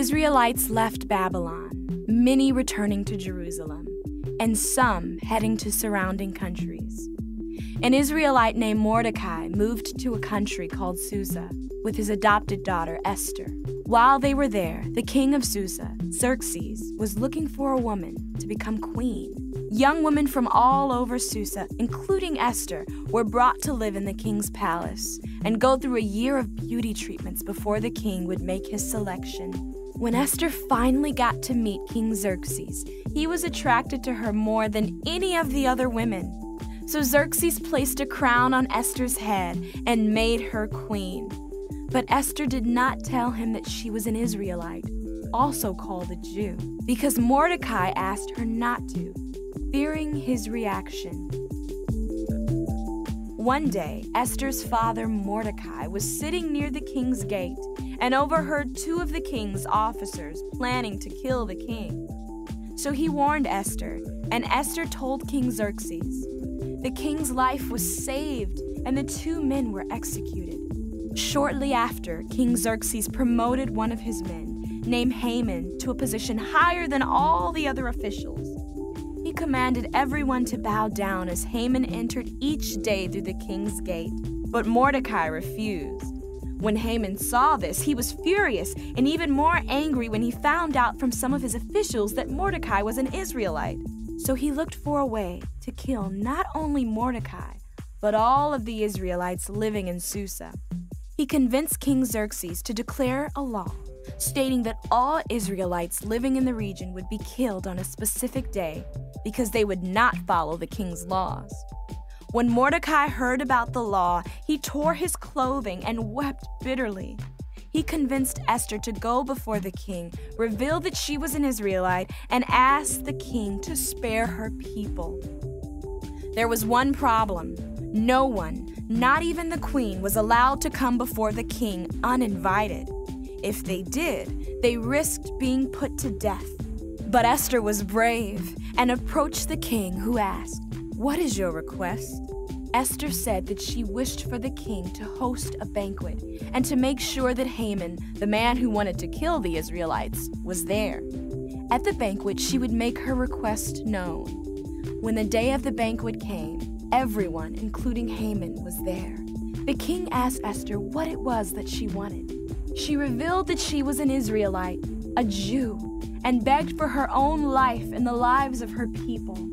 Israelites left Babylon, many returning to Jerusalem, and some heading to surrounding countries. An Israelite named Mordecai moved to a country called Susa with his adopted daughter Esther. While they were there, the king of Susa, Xerxes, was looking for a woman to become queen. Young women from all over Susa, including Esther, were brought to live in the king's palace and go through a year of beauty treatments before the king would make his selection. When Esther finally got to meet King Xerxes, he was attracted to her more than any of the other women. So Xerxes placed a crown on Esther's head and made her queen. But Esther did not tell him that she was an Israelite, also called a Jew, because Mordecai asked her not to, fearing his reaction. One day, Esther's father Mordecai was sitting near the king's gate and overheard two of the king's officers planning to kill the king. So he warned Esther, and Esther told King Xerxes. The king's life was saved, and the two men were executed. Shortly after, King Xerxes promoted one of his men, named Haman, to a position higher than all the other officials. He commanded everyone to bow down as Haman entered each day through the king's gate, but Mordecai refused. When Haman saw this, he was furious and even more angry when he found out from some of his officials that Mordecai was an Israelite. So he looked for a way to kill not only Mordecai, but all of the Israelites living in Susa. He convinced King Xerxes to declare a law stating that all Israelites living in the region would be killed on a specific day because they would not follow the king's laws. When Mordecai heard about the law, he tore his clothing and wept bitterly. He convinced Esther to go before the king, reveal that she was an Israelite, and ask the king to spare her people. There was one problem no one, not even the queen, was allowed to come before the king uninvited. If they did, they risked being put to death. But Esther was brave and approached the king, who asked, What is your request? Esther said that she wished for the king to host a banquet and to make sure that Haman, the man who wanted to kill the Israelites, was there. At the banquet, she would make her request known. When the day of the banquet came, everyone, including Haman, was there. The king asked Esther what it was that she wanted. She revealed that she was an Israelite, a Jew, and begged for her own life and the lives of her people.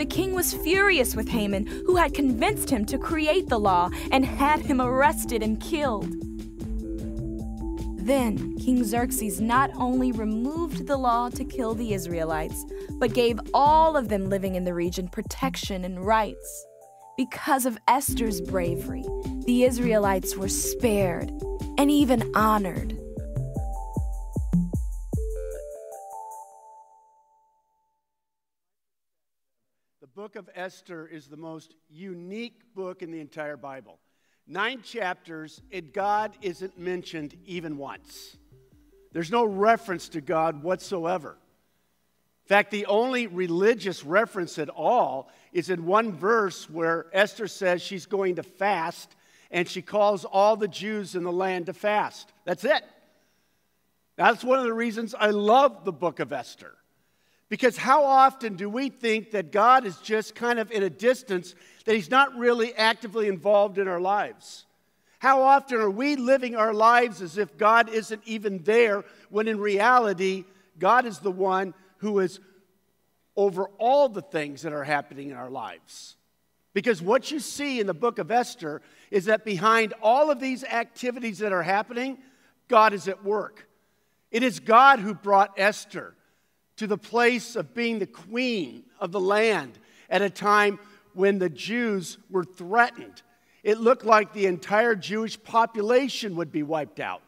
The king was furious with Haman, who had convinced him to create the law and had him arrested and killed. Then King Xerxes not only removed the law to kill the Israelites, but gave all of them living in the region protection and rights. Because of Esther's bravery, the Israelites were spared and even honored. Book of Esther is the most unique book in the entire Bible. Nine chapters, and God isn't mentioned even once. There's no reference to God whatsoever. In fact, the only religious reference at all is in one verse where Esther says she's going to fast and she calls all the Jews in the land to fast. That's it. That's one of the reasons I love the book of Esther. Because how often do we think that God is just kind of in a distance, that He's not really actively involved in our lives? How often are we living our lives as if God isn't even there, when in reality, God is the one who is over all the things that are happening in our lives? Because what you see in the book of Esther is that behind all of these activities that are happening, God is at work. It is God who brought Esther to the place of being the queen of the land at a time when the Jews were threatened. It looked like the entire Jewish population would be wiped out.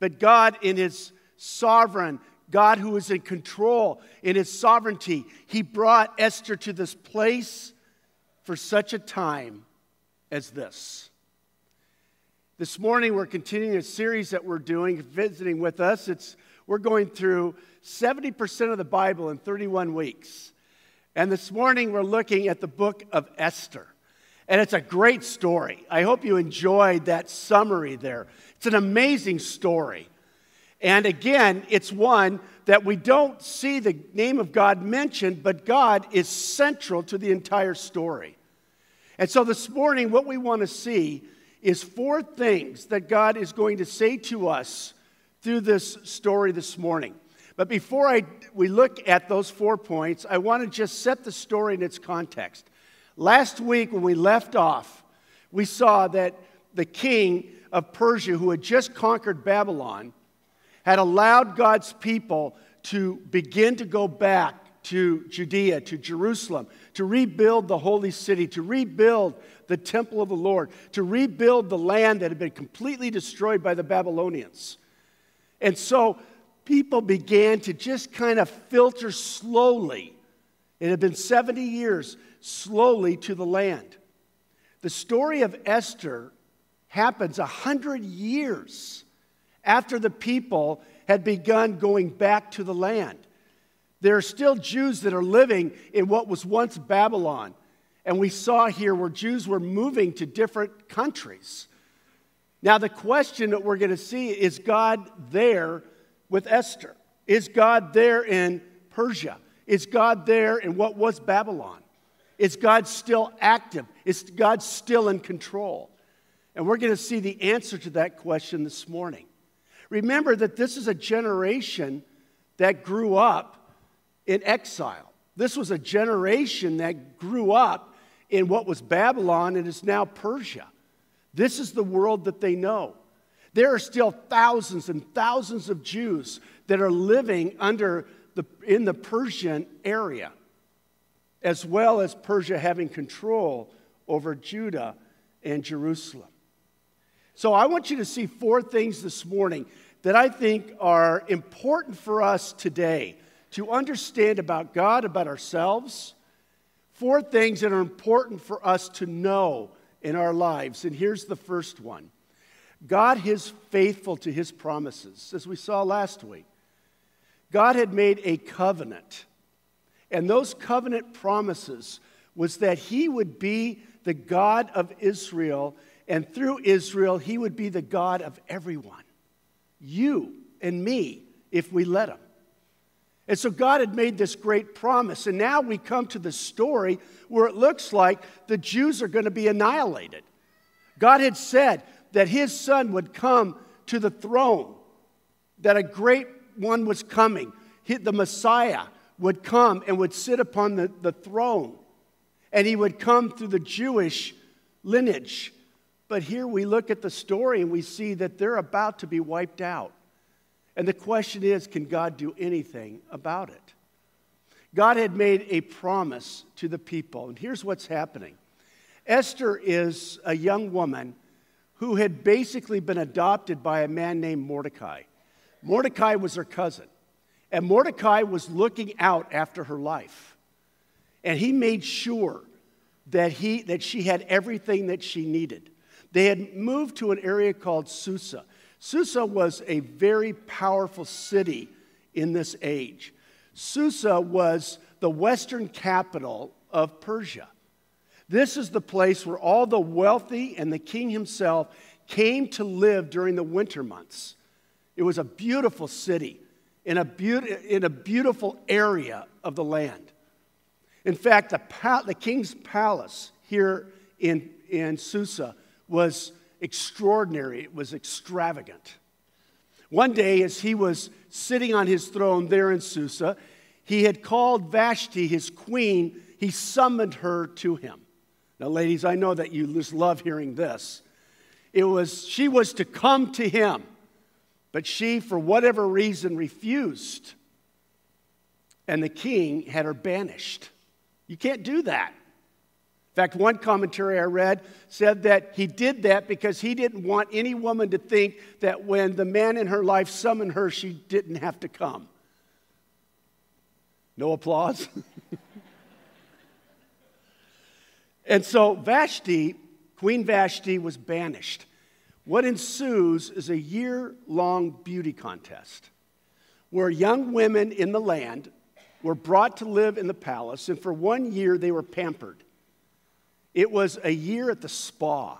But God, in His sovereign, God who is in control, in His sovereignty, He brought Esther to this place for such a time as this. This morning, we're continuing a series that we're doing, visiting with us. It's, we're going through 70% of the Bible in 31 weeks. And this morning we're looking at the book of Esther. And it's a great story. I hope you enjoyed that summary there. It's an amazing story. And again, it's one that we don't see the name of God mentioned, but God is central to the entire story. And so this morning, what we want to see is four things that God is going to say to us through this story this morning. But before I, we look at those four points, I want to just set the story in its context. Last week, when we left off, we saw that the king of Persia, who had just conquered Babylon, had allowed God's people to begin to go back to Judea, to Jerusalem, to rebuild the holy city, to rebuild the temple of the Lord, to rebuild the land that had been completely destroyed by the Babylonians. And so people began to just kind of filter slowly. It had been 70 years slowly to the land. The story of Esther happens 100 years after the people had begun going back to the land. There are still Jews that are living in what was once Babylon. And we saw here where Jews were moving to different countries. Now, the question that we're going to see is God there with Esther? Is God there in Persia? Is God there in what was Babylon? Is God still active? Is God still in control? And we're going to see the answer to that question this morning. Remember that this is a generation that grew up in exile. This was a generation that grew up in what was Babylon and is now Persia. This is the world that they know. There are still thousands and thousands of Jews that are living under the, in the Persian area, as well as Persia having control over Judah and Jerusalem. So I want you to see four things this morning that I think are important for us today to understand about God, about ourselves. Four things that are important for us to know in our lives. And here's the first one God is faithful to his promises, as we saw last week. God had made a covenant, and those covenant promises was that he would be the God of Israel and through Israel, he would be the God of everyone, you and me, if we let him. And so God had made this great promise. And now we come to the story where it looks like the Jews are going to be annihilated. God had said that his son would come to the throne, that a great one was coming. The Messiah would come and would sit upon the, the throne, and he would come through the Jewish lineage. But here we look at the story and we see that they're about to be wiped out. And the question is can God do anything about it? God had made a promise to the people, and here's what's happening Esther is a young woman who had basically been adopted by a man named Mordecai. Mordecai was her cousin, and Mordecai was looking out after her life. And he made sure that, he, that she had everything that she needed. They had moved to an area called Susa. Susa was a very powerful city in this age. Susa was the western capital of Persia. This is the place where all the wealthy and the king himself came to live during the winter months. It was a beautiful city in a, be- in a beautiful area of the land. In fact, the, pa- the king's palace here in, in Susa was extraordinary, it was extravagant. One day, as he was sitting on his throne there in Susa, he had called Vashti, his queen, he summoned her to him. Now, ladies, I know that you just love hearing this. It was, she was to come to him, but she, for whatever reason, refused. And the king had her banished. You can't do that. In fact, one commentary I read said that he did that because he didn't want any woman to think that when the man in her life summoned her, she didn't have to come. No applause? and so Vashti, Queen Vashti, was banished. What ensues is a year long beauty contest where young women in the land were brought to live in the palace, and for one year they were pampered. It was a year at the spa.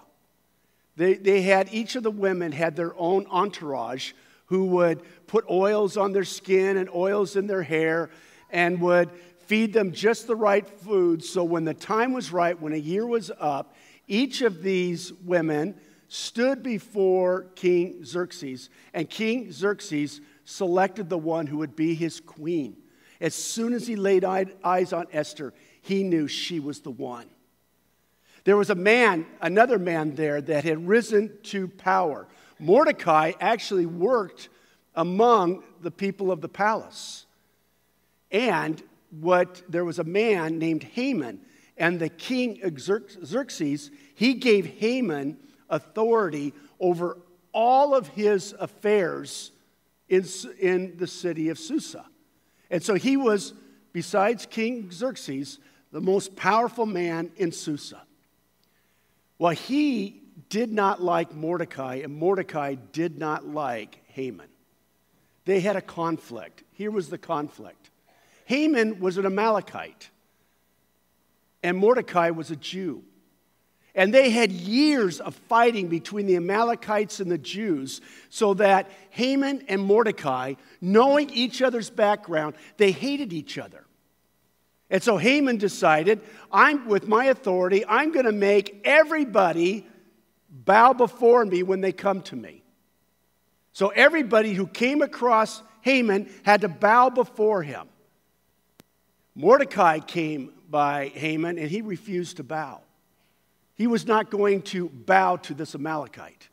They, they had, each of the women had their own entourage who would put oils on their skin and oils in their hair and would feed them just the right food. So when the time was right, when a year was up, each of these women stood before King Xerxes, and King Xerxes selected the one who would be his queen. As soon as he laid eyes on Esther, he knew she was the one. There was a man, another man there, that had risen to power. Mordecai actually worked among the people of the palace. And what there was a man named Haman, and the king Xerxes, he gave Haman authority over all of his affairs in, in the city of Susa. And so he was, besides King Xerxes, the most powerful man in Susa. Well, he did not like Mordecai, and Mordecai did not like Haman. They had a conflict. Here was the conflict Haman was an Amalekite, and Mordecai was a Jew. And they had years of fighting between the Amalekites and the Jews, so that Haman and Mordecai, knowing each other's background, they hated each other. And so Haman decided, I'm with my authority, I'm going to make everybody bow before me when they come to me. So everybody who came across Haman had to bow before him. Mordecai came by Haman and he refused to bow. He was not going to bow to this Amalekite.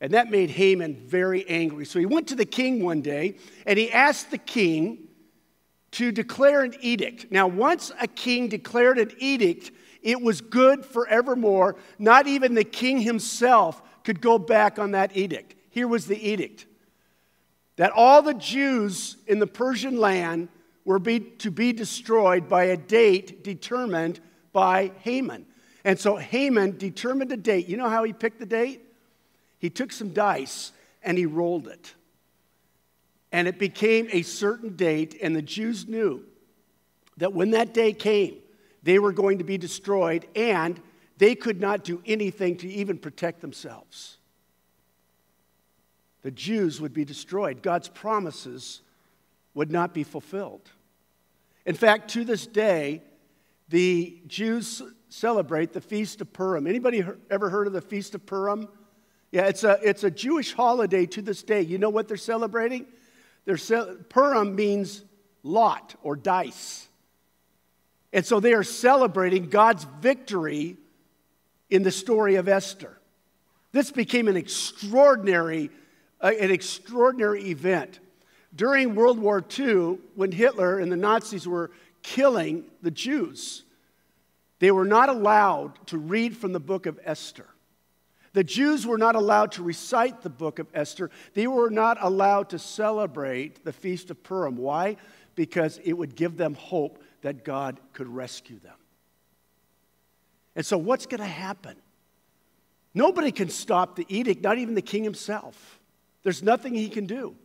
And that made Haman very angry. So he went to the king one day and he asked the king to declare an edict. Now, once a king declared an edict, it was good forevermore. Not even the king himself could go back on that edict. Here was the edict that all the Jews in the Persian land were be, to be destroyed by a date determined by Haman. And so Haman determined a date. You know how he picked the date? He took some dice and he rolled it. And it became a certain date, and the Jews knew that when that day came, they were going to be destroyed, and they could not do anything to even protect themselves. The Jews would be destroyed. God's promises would not be fulfilled. In fact, to this day, the Jews celebrate the Feast of Purim. Anybody ever heard of the Feast of Purim? Yeah, it's a, it's a Jewish holiday to this day. You know what they're celebrating? They're, Purim means lot or dice. And so they are celebrating God's victory in the story of Esther. This became an extraordinary, uh, an extraordinary event. During World War II, when Hitler and the Nazis were killing the Jews, they were not allowed to read from the book of Esther. The Jews were not allowed to recite the book of Esther. They were not allowed to celebrate the Feast of Purim. Why? Because it would give them hope that God could rescue them. And so, what's going to happen? Nobody can stop the edict, not even the king himself. There's nothing he can do.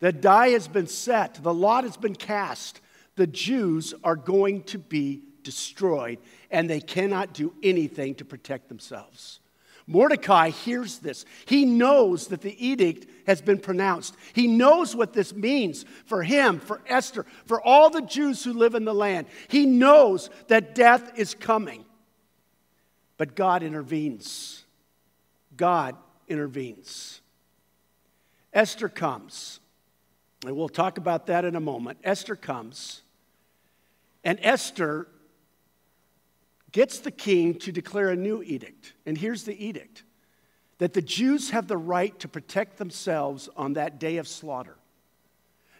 The die has been set, the lot has been cast. The Jews are going to be destroyed, and they cannot do anything to protect themselves. Mordecai hears this. He knows that the edict has been pronounced. He knows what this means for him, for Esther, for all the Jews who live in the land. He knows that death is coming. But God intervenes. God intervenes. Esther comes. And we'll talk about that in a moment. Esther comes. And Esther gets the king to declare a new edict. And here's the edict that the Jews have the right to protect themselves on that day of slaughter.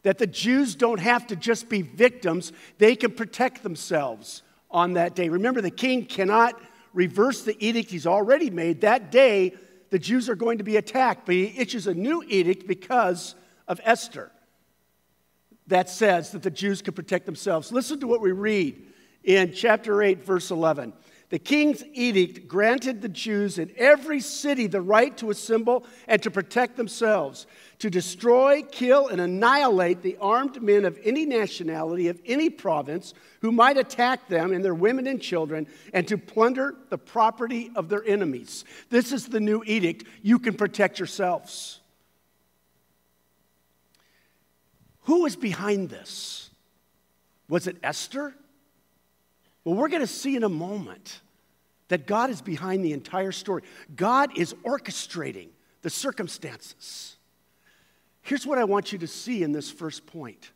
That the Jews don't have to just be victims, they can protect themselves on that day. Remember, the king cannot reverse the edict he's already made. That day, the Jews are going to be attacked, but he issues a new edict because of Esther that says that the Jews can protect themselves. Listen to what we read in chapter 8, verse 11. The king's edict granted the Jews in every city the right to assemble and to protect themselves, to destroy, kill, and annihilate the armed men of any nationality, of any province, who might attack them and their women and children, and to plunder the property of their enemies. This is the new edict. You can protect yourselves. who is behind this? Was it Esther? Well, we're going to see in a moment that God is behind the entire story. God is orchestrating the circumstances. Here's what I want you to see in this first point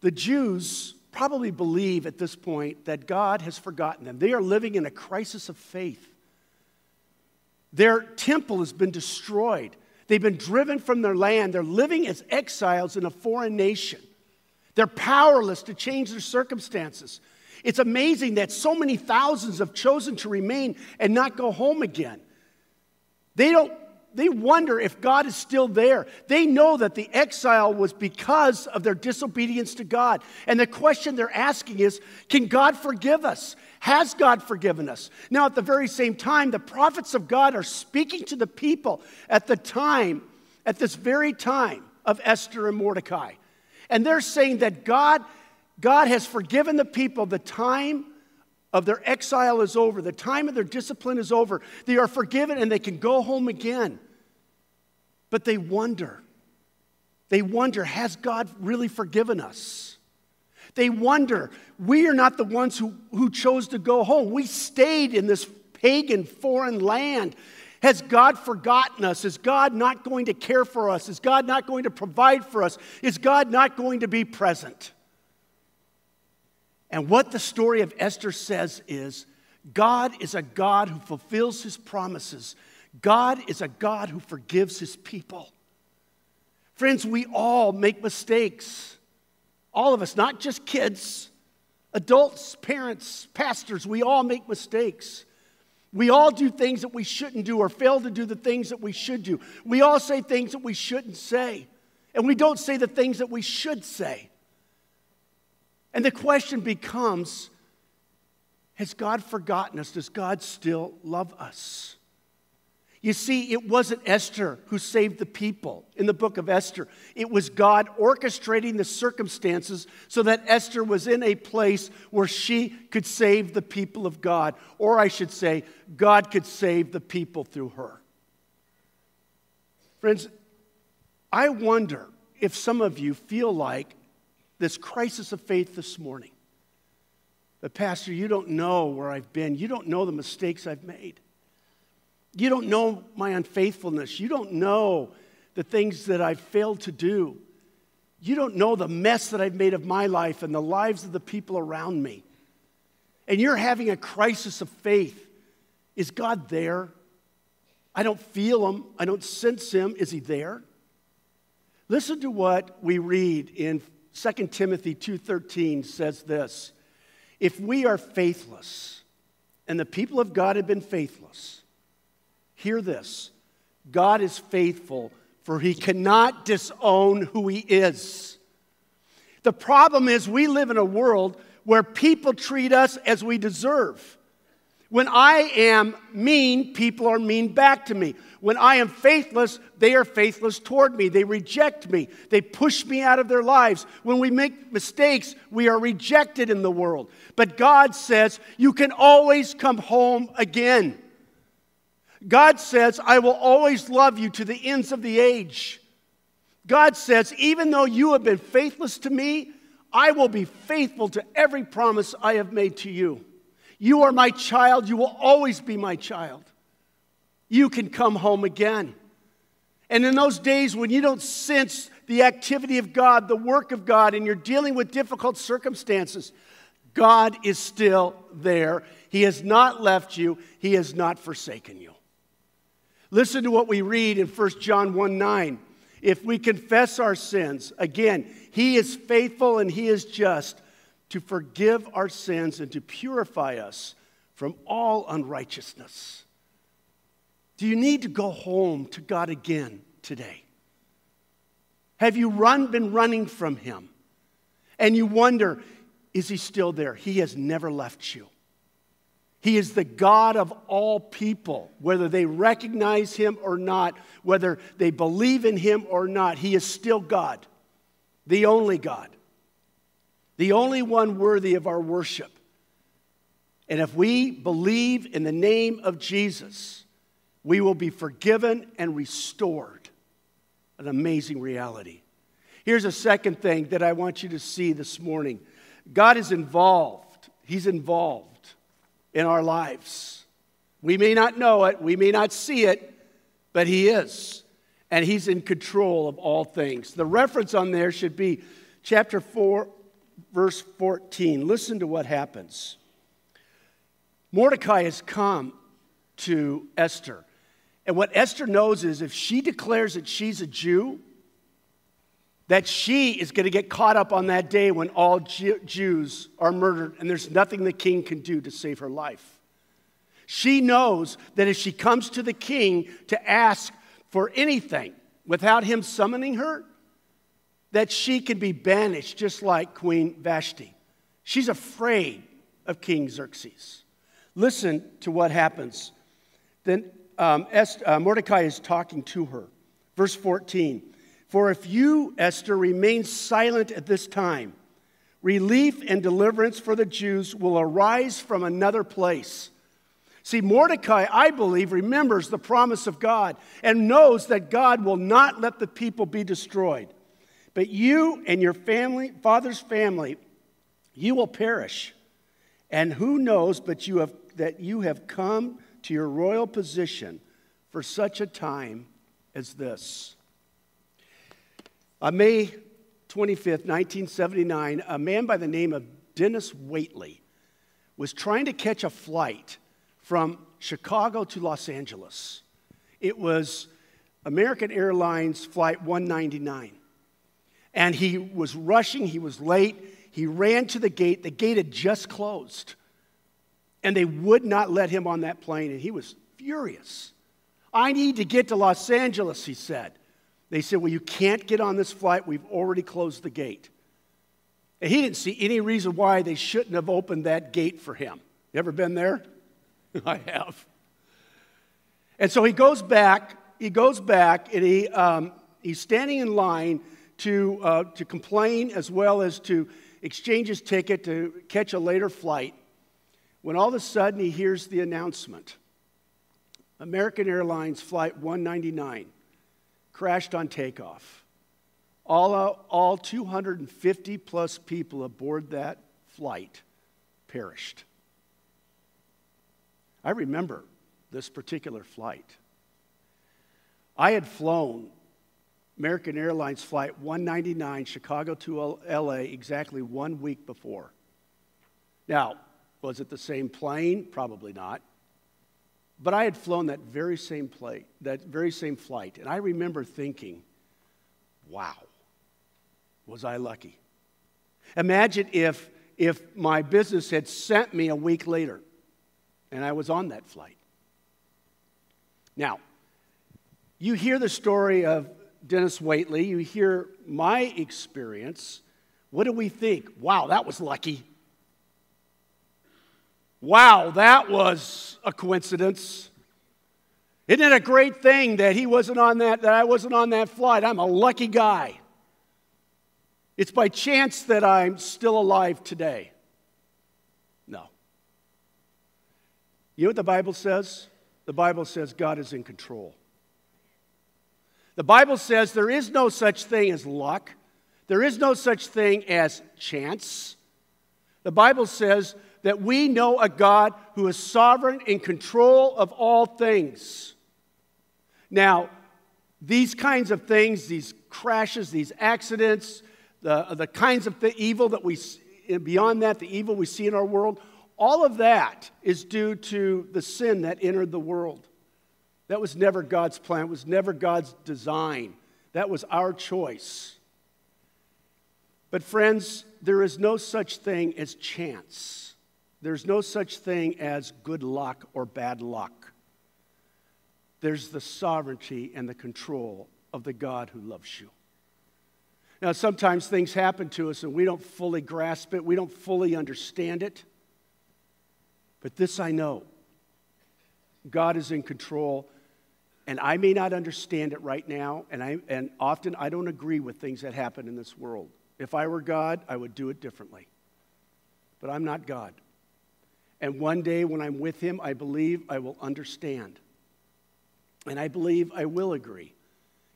the Jews probably believe at this point that God has forgotten them. They are living in a crisis of faith. Their temple has been destroyed. They've been driven from their land. They're living as exiles in a foreign nation. They're powerless to change their circumstances. It's amazing that so many thousands have chosen to remain and not go home again. They don't they wonder if God is still there. They know that the exile was because of their disobedience to God. And the question they're asking is can God forgive us? Has God forgiven us? Now, at the very same time, the prophets of God are speaking to the people at the time, at this very time of Esther and Mordecai. And they're saying that God, God has forgiven the people the time of their exile is over, the time of their discipline is over. They are forgiven and they can go home again. But they wonder. They wonder, has God really forgiven us? They wonder, we are not the ones who, who chose to go home. We stayed in this pagan foreign land. Has God forgotten us? Is God not going to care for us? Is God not going to provide for us? Is God not going to be present? And what the story of Esther says is God is a God who fulfills his promises, God is a God who forgives his people. Friends, we all make mistakes. All of us, not just kids, adults, parents, pastors, we all make mistakes. We all do things that we shouldn't do or fail to do the things that we should do. We all say things that we shouldn't say, and we don't say the things that we should say. And the question becomes Has God forgotten us? Does God still love us? You see, it wasn't Esther who saved the people in the book of Esther. It was God orchestrating the circumstances so that Esther was in a place where she could save the people of God. Or I should say, God could save the people through her. Friends, I wonder if some of you feel like this crisis of faith this morning. But, Pastor, you don't know where I've been. You don't know the mistakes I've made. You don't know my unfaithfulness. You don't know the things that I've failed to do. You don't know the mess that I've made of my life and the lives of the people around me. And you're having a crisis of faith. Is God there? I don't feel him. I don't sense him. Is he there? Listen to what we read in 2 Timothy 2:13 says this, if we are faithless and the people of God have been faithless, hear this. God is faithful for he cannot disown who he is. The problem is we live in a world where people treat us as we deserve. When I am mean, people are mean back to me. When I am faithless, they are faithless toward me. They reject me. They push me out of their lives. When we make mistakes, we are rejected in the world. But God says, You can always come home again. God says, I will always love you to the ends of the age. God says, Even though you have been faithless to me, I will be faithful to every promise I have made to you. You are my child. You will always be my child. You can come home again. And in those days when you don't sense the activity of God, the work of God, and you're dealing with difficult circumstances, God is still there. He has not left you, He has not forsaken you. Listen to what we read in 1 John 1 9. If we confess our sins, again, He is faithful and He is just to forgive our sins and to purify us from all unrighteousness. Do you need to go home to God again today? Have you run, been running from Him? And you wonder, is He still there? He has never left you. He is the God of all people, whether they recognize Him or not, whether they believe in Him or not. He is still God, the only God the only one worthy of our worship. And if we believe in the name of Jesus, we will be forgiven and restored. An amazing reality. Here's a second thing that I want you to see this morning God is involved. He's involved in our lives. We may not know it, we may not see it, but He is. And He's in control of all things. The reference on there should be chapter 4, verse 14. Listen to what happens. Mordecai has come to Esther. And what Esther knows is if she declares that she's a Jew, that she is going to get caught up on that day when all Jews are murdered and there's nothing the king can do to save her life. She knows that if she comes to the king to ask for anything without him summoning her, that she can be banished just like Queen Vashti. She's afraid of King Xerxes. Listen to what happens. Then um, uh, Mordecai is talking to her. Verse 14 For if you, Esther, remain silent at this time, relief and deliverance for the Jews will arise from another place. See, Mordecai, I believe, remembers the promise of God and knows that God will not let the people be destroyed. But you and your family, father's family, you will perish. And who knows but you have, that you have come to your royal position for such a time as this. On May 25th, 1979, a man by the name of Denis Waitley was trying to catch a flight from Chicago to Los Angeles. It was American Airlines Flight 199. And he was rushing, he was late. He ran to the gate. The gate had just closed. And they would not let him on that plane, and he was furious. I need to get to Los Angeles, he said. They said, Well, you can't get on this flight. We've already closed the gate. And he didn't see any reason why they shouldn't have opened that gate for him. You ever been there? I have. And so he goes back, he goes back, and he, um, he's standing in line to, uh, to complain as well as to exchange his ticket to catch a later flight when all of a sudden he hears the announcement American Airlines Flight 199 crashed on takeoff. All, all 250 plus people aboard that flight perished. I remember this particular flight. I had flown American Airlines Flight 199, Chicago to LA, exactly one week before. Now, was it the same plane? Probably not. But I had flown that very same that very same flight, and I remember thinking, wow, was I lucky? Imagine if, if my business had sent me a week later and I was on that flight. Now, you hear the story of Denis Waitley, you hear my experience. What do we think? Wow, that was lucky. Wow, that was a coincidence. Isn't it a great thing that he wasn't on that, that I wasn't on that flight? I'm a lucky guy. It's by chance that I'm still alive today. No. You know what the Bible says? The Bible says God is in control. The Bible says there is no such thing as luck, there is no such thing as chance. The Bible says that we know a God who is sovereign in control of all things. Now, these kinds of things, these crashes, these accidents, the, the kinds of evil that we, beyond that, the evil we see in our world, all of that is due to the sin that entered the world. That was never God's plan, it was never God's design. That was our choice. But, friends, there is no such thing as chance. There's no such thing as good luck or bad luck. There's the sovereignty and the control of the God who loves you. Now, sometimes things happen to us and we don't fully grasp it, we don't fully understand it. But this I know God is in control, and I may not understand it right now, and, I, and often I don't agree with things that happen in this world. If I were God, I would do it differently. But I'm not God. And one day when I'm with him, I believe I will understand. And I believe I will agree.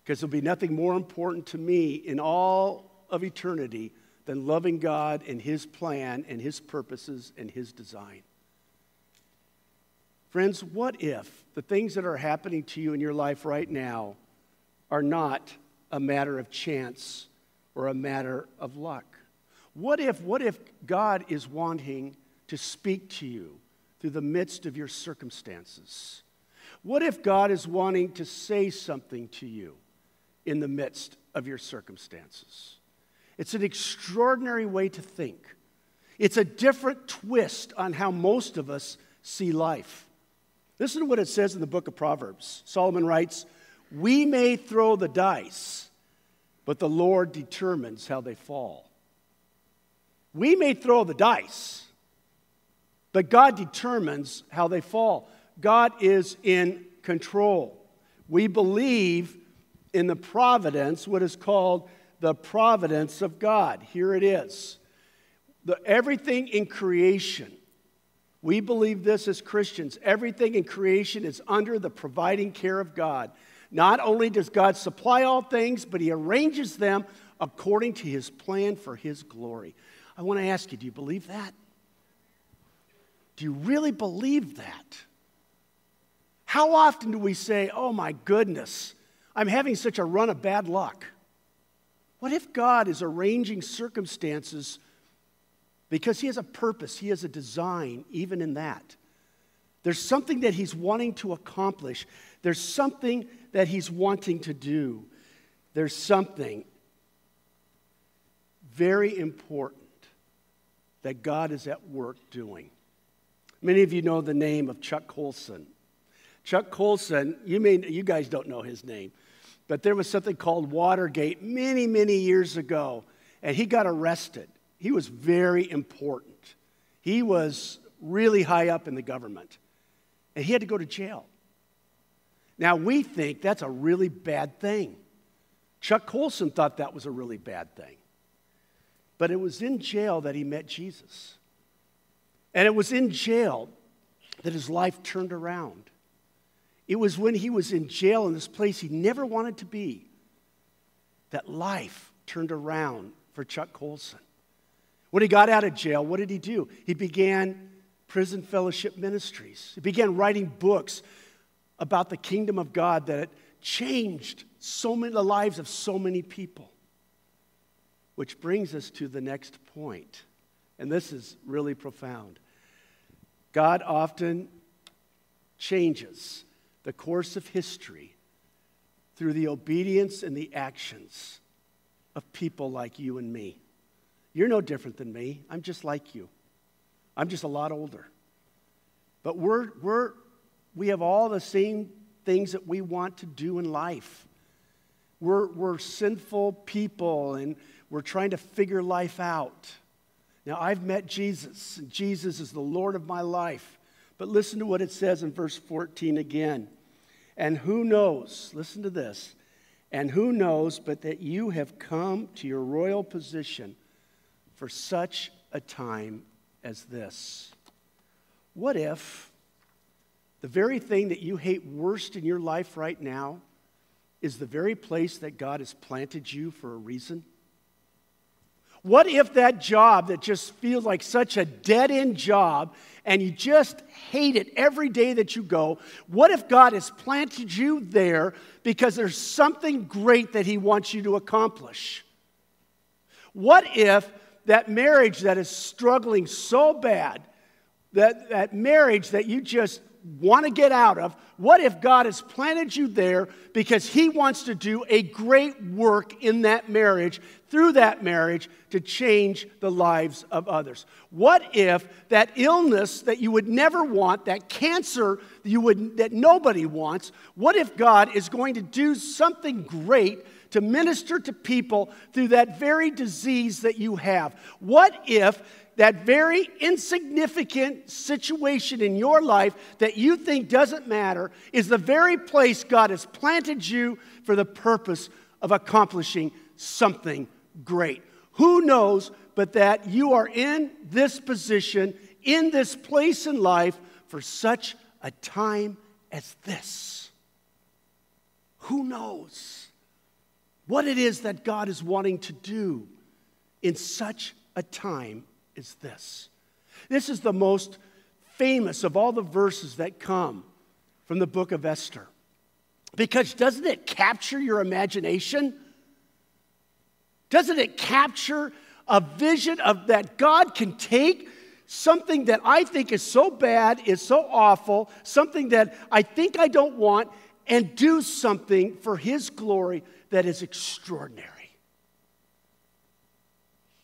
because there'll be nothing more important to me in all of eternity than loving God and His plan and His purposes and His design. Friends, what if the things that are happening to you in your life right now are not a matter of chance or a matter of luck? What if, what if God is wanting to speak to you through the midst of your circumstances? What if God is wanting to say something to you in the midst of your circumstances? It's an extraordinary way to think. It's a different twist on how most of us see life. Listen to what it says in the book of Proverbs. Solomon writes, We may throw the dice, but the Lord determines how they fall. We may throw the dice, but God determines how they fall. God is in control. We believe in the providence, what is called the providence of God. Here it is. The, everything in creation, we believe this as Christians, everything in creation is under the providing care of God. Not only does God supply all things, but He arranges them according to His plan for His glory. I want to ask you do you believe that? Do you really believe that? How often do we say, oh my goodness, I'm having such a run of bad luck? What if God is arranging circumstances because He has a purpose, He has a design, even in that? There's something that He's wanting to accomplish, there's something that He's wanting to do, there's something very important that God is at work doing. Many of you know the name of Chuck Colson. Chuck Colson, you, may, you guys don't know his name. But there was something called Watergate many, many years ago, and he got arrested. He was very important. He was really high up in the government, and he had to go to jail. Now, we think that's a really bad thing. Chuck Colson thought that was a really bad thing. But it was in jail that he met Jesus. And it was in jail that his life turned around. It was when he was in jail in this place he never wanted to be that life turned around for Chuck Colson. When he got out of jail, what did he do? He began prison fellowship ministries. He began writing books about the kingdom of God that changed so many the lives of so many people. Which brings us to the next point. And this is really profound. God often changes the course of history through the obedience and the actions of people like you and me. You're no different than me. I'm just like you. I'm just a lot older. But we're, we're, we have all the same things that we want to do in life. We're, we're sinful people and we're trying to figure life out. Now, I've met Jesus, and Jesus is the Lord of my life. But listen to what it says in verse 14 again. And who knows, listen to this, and who knows but that you have come to your royal position for such a time as this? What if the very thing that you hate worst in your life right now is the very place that God has planted you for a reason? What if that job that just feels like such a dead end job and you just hate it every day that you go, what if God has planted you there because there's something great that He wants you to accomplish? What if that marriage that is struggling so bad, that, that marriage that you just want to get out of, what if God has planted you there because He wants to do a great work in that marriage, through that marriage, to change the lives of others? What if that illness that you would never want, that cancer you would, that nobody wants, what if God is going to do something great? To minister to people through that very disease that you have? What if that very insignificant situation in your life that you think doesn't matter is the very place God has planted you for the purpose of accomplishing something great. Who knows but that you are in this position, in this place in life for such a time as this? Who knows? what it is that God is wanting to do in such a time as this. This is the most famous of all the verses that come from the book of Esther. Because doesn't it capture your imagination? Doesn't it capture a vision of that God can take something that I think is so bad, is so awful, something that I think I don't want, and do something for His glory that is extraordinary?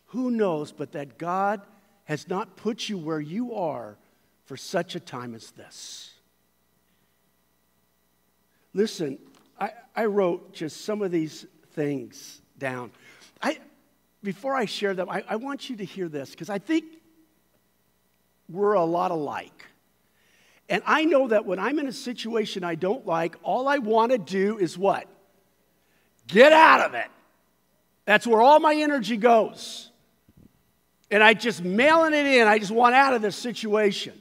Who knows but that God has not put you where you are for such a time as this? Listen, I, I wrote just some of these things down. I, before I share them, I, I want you to hear this because I think we're a lot alike. And I know that when I'm in a situation I don't like, all I want to do is what? Get out of it. That's where all my energy goes. And I just mailing it in. I just want out of this situation.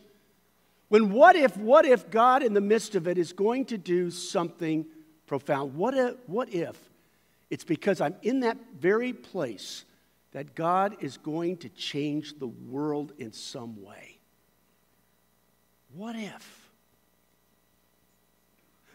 When what if, what if God in the midst of it is going to do something profound? What if, what if it's because I'm in that very place that God is going to change the world in some way? What if?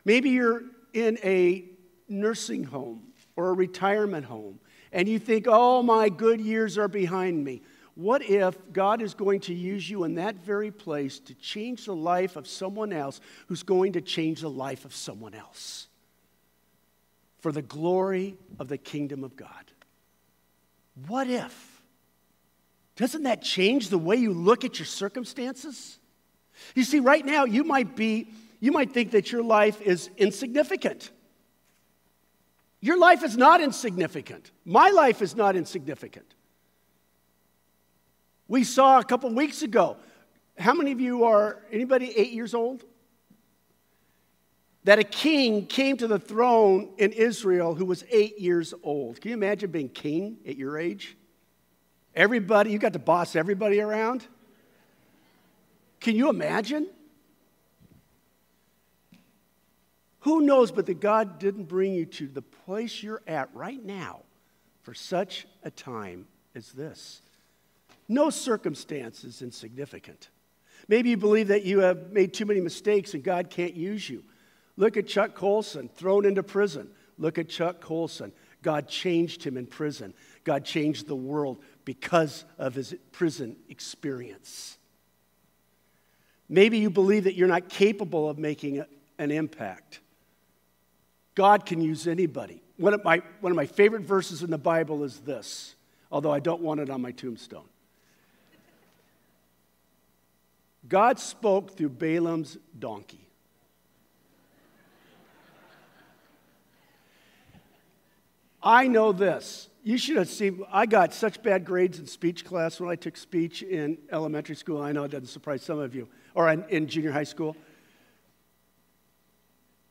Maybe you're in a nursing home or a retirement home and you think, oh, my good years are behind me. What if God is going to use you in that very place to change the life of someone else who's going to change the life of someone else for the glory of the kingdom of God? What if? Doesn't that change the way you look at your circumstances? You see, right now, you might be, you might think that your life is insignificant. Your life is not insignificant. My life is not insignificant. We saw a couple weeks ago. How many of you are, anybody eight years old? That a king came to the throne in Israel who was eight years old. Can you imagine being king at your age? Everybody, you got to boss everybody around? Can you imagine? Who knows but that God didn't bring you to the place you're at right now for such a time as this? No circumstance is insignificant. Maybe you believe that you have made too many mistakes and God can't use you. Look at Chuck Colson, thrown into prison. Look at Chuck Colson. God changed him in prison. God changed the world because of his prison experience. Maybe you believe that you're not capable of making an impact. God can use anybody. One of my, one of my favorite verses in the Bible is this, although I don't want it on my tombstone. God spoke through Balaam's donkey. I know this. You should have seen, I got such bad grades in speech class when I took speech in elementary school. I know it doesn't surprise some of you, or in, in junior high school.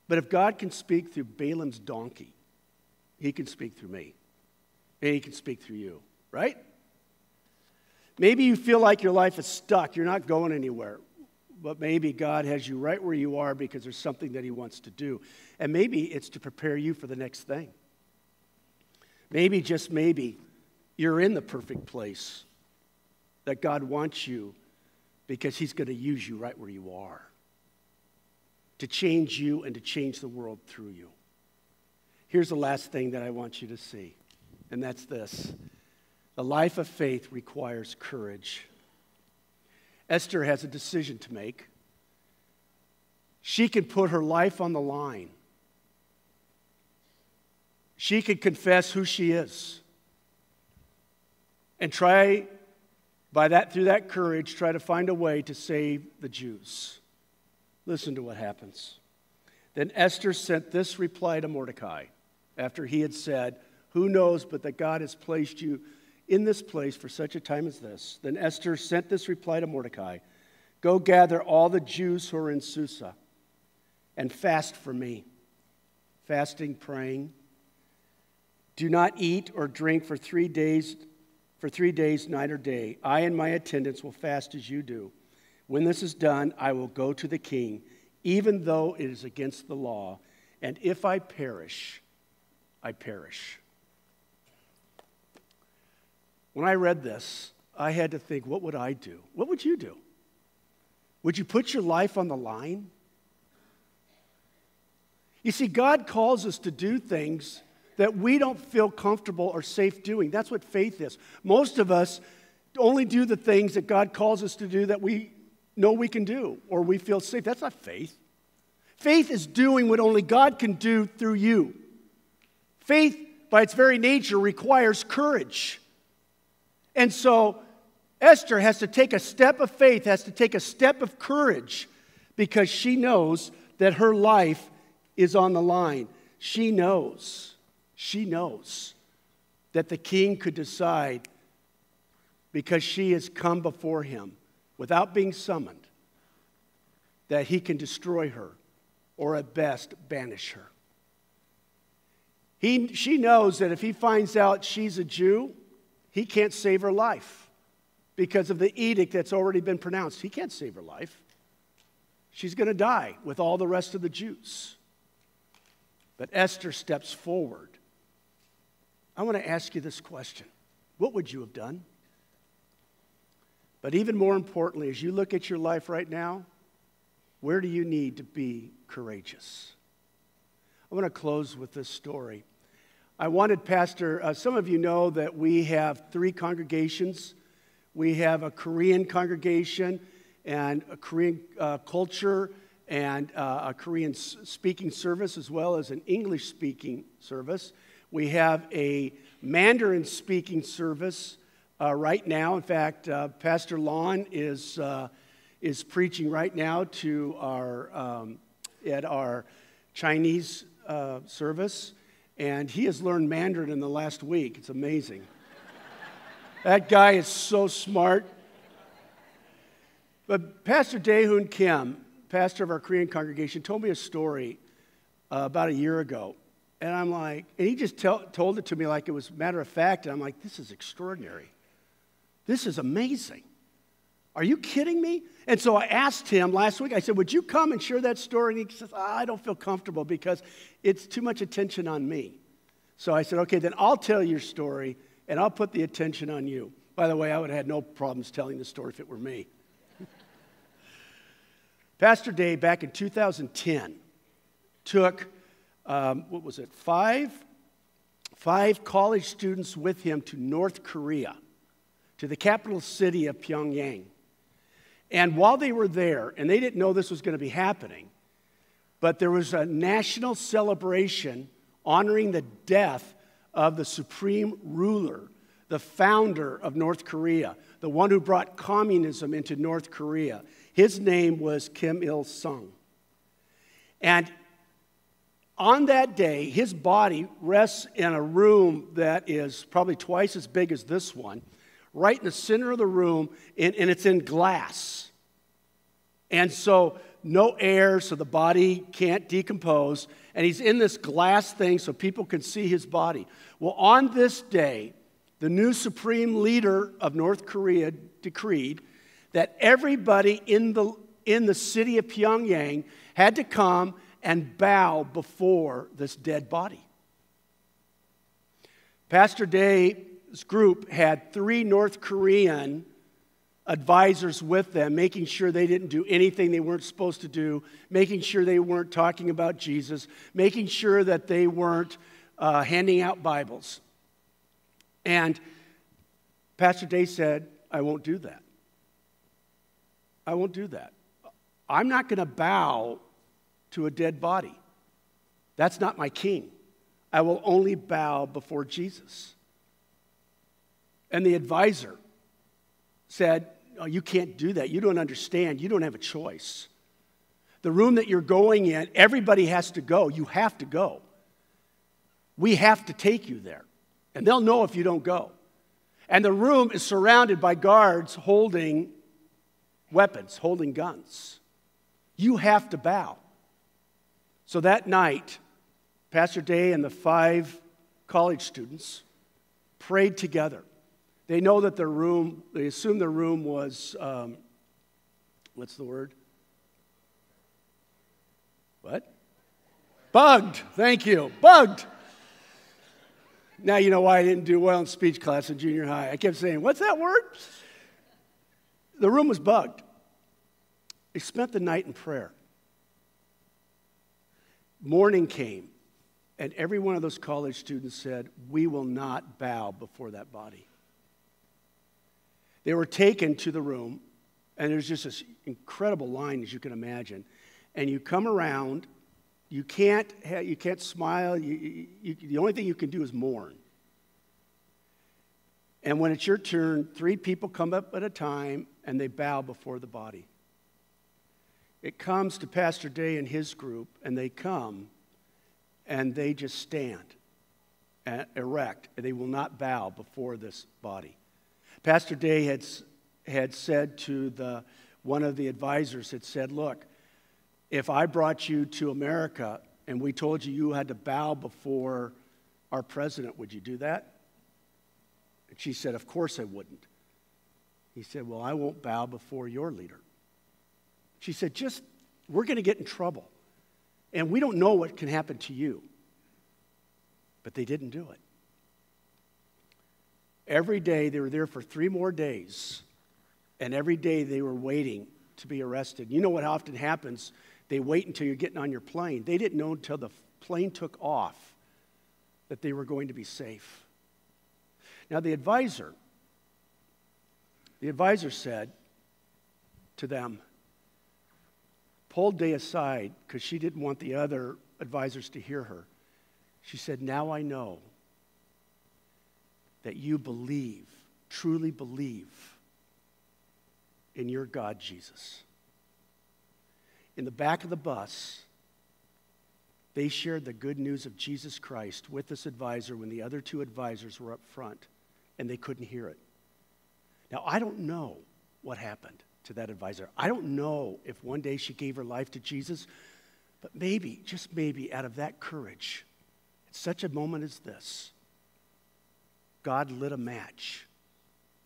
But if God can speak through Balaam's donkey, he can speak through me. And he can speak through you, right? Maybe you feel like your life is stuck, you're not going anywhere. But maybe God has you right where you are because there's something that He wants to do. And maybe it's to prepare you for the next thing. Maybe, just maybe, you're in the perfect place that God wants you because He's going to use you right where you are to change you and to change the world through you. Here's the last thing that I want you to see, and that's this the life of faith requires courage. Esther has a decision to make. She can put her life on the line. She could confess who she is and try by that through that courage try to find a way to save the Jews. Listen to what happens. Then Esther sent this reply to Mordecai after he had said, "Who knows but that God has placed you in this place for such a time as this. Then Esther sent this reply to Mordecai Go gather all the Jews who are in Susa and fast for me. Fasting, praying. Do not eat or drink for three days, for three days, night or day. I and my attendants will fast as you do. When this is done, I will go to the king, even though it is against the law. And if I perish, I perish. when I read this, I had to think, what would I do? What would you do? Would you put your life on the line? You see, God calls us to do things that we don't feel comfortable or safe doing. That's what faith is. Most of us only do the things that God calls us to do that we know we can do or we feel safe. That's not faith. Faith is doing what only God can do through you. Faith, by its very nature, requires courage. And so Esther has to take a step of faith, has to take a step of courage because she knows that her life is on the line. She knows, she knows that the king could decide because she has come before him without being summoned that he can destroy her or at best banish her. He, she knows that if he finds out she's a Jew, he can't save her life because of the edict that's already been pronounced. He can't save her life. She's going to die with all the rest of the Jews. But Esther steps forward. I want to ask you this question What would you have done? But even more importantly, as you look at your life right now, where do you need to be courageous? I want to close with this story. I wanted, Pastor, uh, some of you know that we have three congregations we have a Korean congregation and a Korean uh, culture and uh, a Korean speaking service as well as an English speaking service. We have a Mandarin speaking service uh, right now. In fact, uh, Pastor Lon is, uh, is preaching right now to our, um, at our Chinese uh, service, and he has learned Mandarin in the last week. It's amazing. That guy is so smart. But Pastor Daehoon Kim, pastor of our Korean congregation, told me a story uh, about a year ago. And I'm like, and he just tell, told it to me like it was matter of fact. And I'm like, this is extraordinary. This is amazing. Are you kidding me? And so I asked him last week, I said, Would you come and share that story? And he says, ah, I don't feel comfortable because it's too much attention on me. So I said, Okay, then I'll tell your story and I'll put the attention on you. By the way, I would have had no problems telling the story if it were me. Pastor Day, back in 2010, took, um, what was it, five, five college students with him to North Korea, to the capital city of Pyongyang. And while they were there, and they didn't know this was going to be happening, but there was a national celebration honoring the death of the supreme ruler, the founder of North Korea, the one who brought communism into North Korea. His name was Kim Il sung. And on that day, his body rests in a room that is probably twice as big as this one, right in the center of the room, and, and it's in glass. And so, no air, so the body can't decompose and he's in this glass thing so people can see his body. Well, on this day, the new supreme leader of North Korea decreed that everybody in the, in the city of Pyongyang had to come and bow before this dead body. Pastor Day's group had three North Korean advisors with them, making sure they didn't do anything they weren't supposed to do, making sure they weren't talking about Jesus, making sure that they weren't uh, handing out Bibles. And Pastor Day said, I won't do that. I won't do that. I'm not going to bow to a dead body. That's not my king. I will only bow before Jesus. And the advisor said, oh, You can't do that. You don't understand. You don't have a choice. The room that you're going in, everybody has to go. You have to go. We have to take you there. And they'll know if you don't go. And the room is surrounded by guards holding weapons, holding guns. You have to bow. So that night, Pastor Day and the five college students prayed together. They know that their room, they assume their room was, um, what's the word? What? Bugged. Thank you. Bugged. Now you know why I didn't do well in speech class in junior high. I kept saying, What's that word? The room was bugged. They spent the night in prayer. Morning came, and every one of those college students said, We will not bow before that body. They were taken to the room, and there's just this incredible line, as you can imagine. And you come around, you can't, you can't smile, you, you, the only thing you can do is mourn. And when it's your turn, three people come up at a time and they bow before the body. It comes to Pastor Day and his group, and they come and they just stand uh, erect, and they will not bow before this body. Pastor Day had, had said to the, one of the advisors, had said, Look, if I brought you to America and we told you you had to bow before our president, would you do that? And she said, Of course I wouldn't. He said, Well, I won't bow before your leader. She said, Just, we're going to get in trouble. And we don't know what can happen to you. But they didn't do it. Every day, they were there for three more days, and every day they were waiting to be arrested. You know what often happens? They wait until you're getting on your plane. They didn't know until the plane took off that they were going to be safe. Now, the advisor, the advisor said to them, pulled Day aside because she didn't want the other advisors to hear her. She said, Now I know that you believe, truly believe in your God, Jesus. In the back of the bus, they shared the good news of Jesus Christ with this advisor when the other two advisors were up front and they couldn't hear it. Now, I don't know what happened to that advisor. I don't know if one day she gave her life to Jesus, but maybe, just maybe, out of that courage, at such a moment as this, God lit a match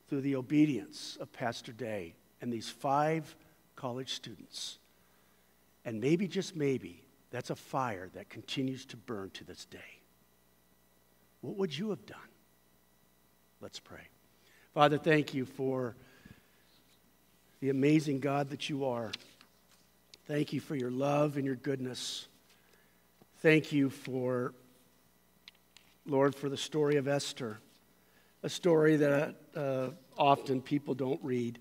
through the obedience of Pastor Day and these five college students. And maybe, just maybe, that's a fire that continues to burn to this day. What would you have done? Let's pray. Father, thank you for the amazing God that you are. Thank you for your love and your goodness. Thank you for, Lord, for the story of Esther a story that uh, often people don't read,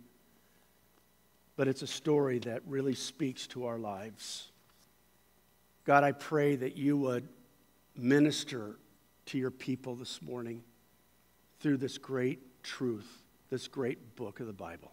but it's a story that really speaks to our lives. God, I pray that you would minister to your people this morning through this great truth, this great book of the Bible.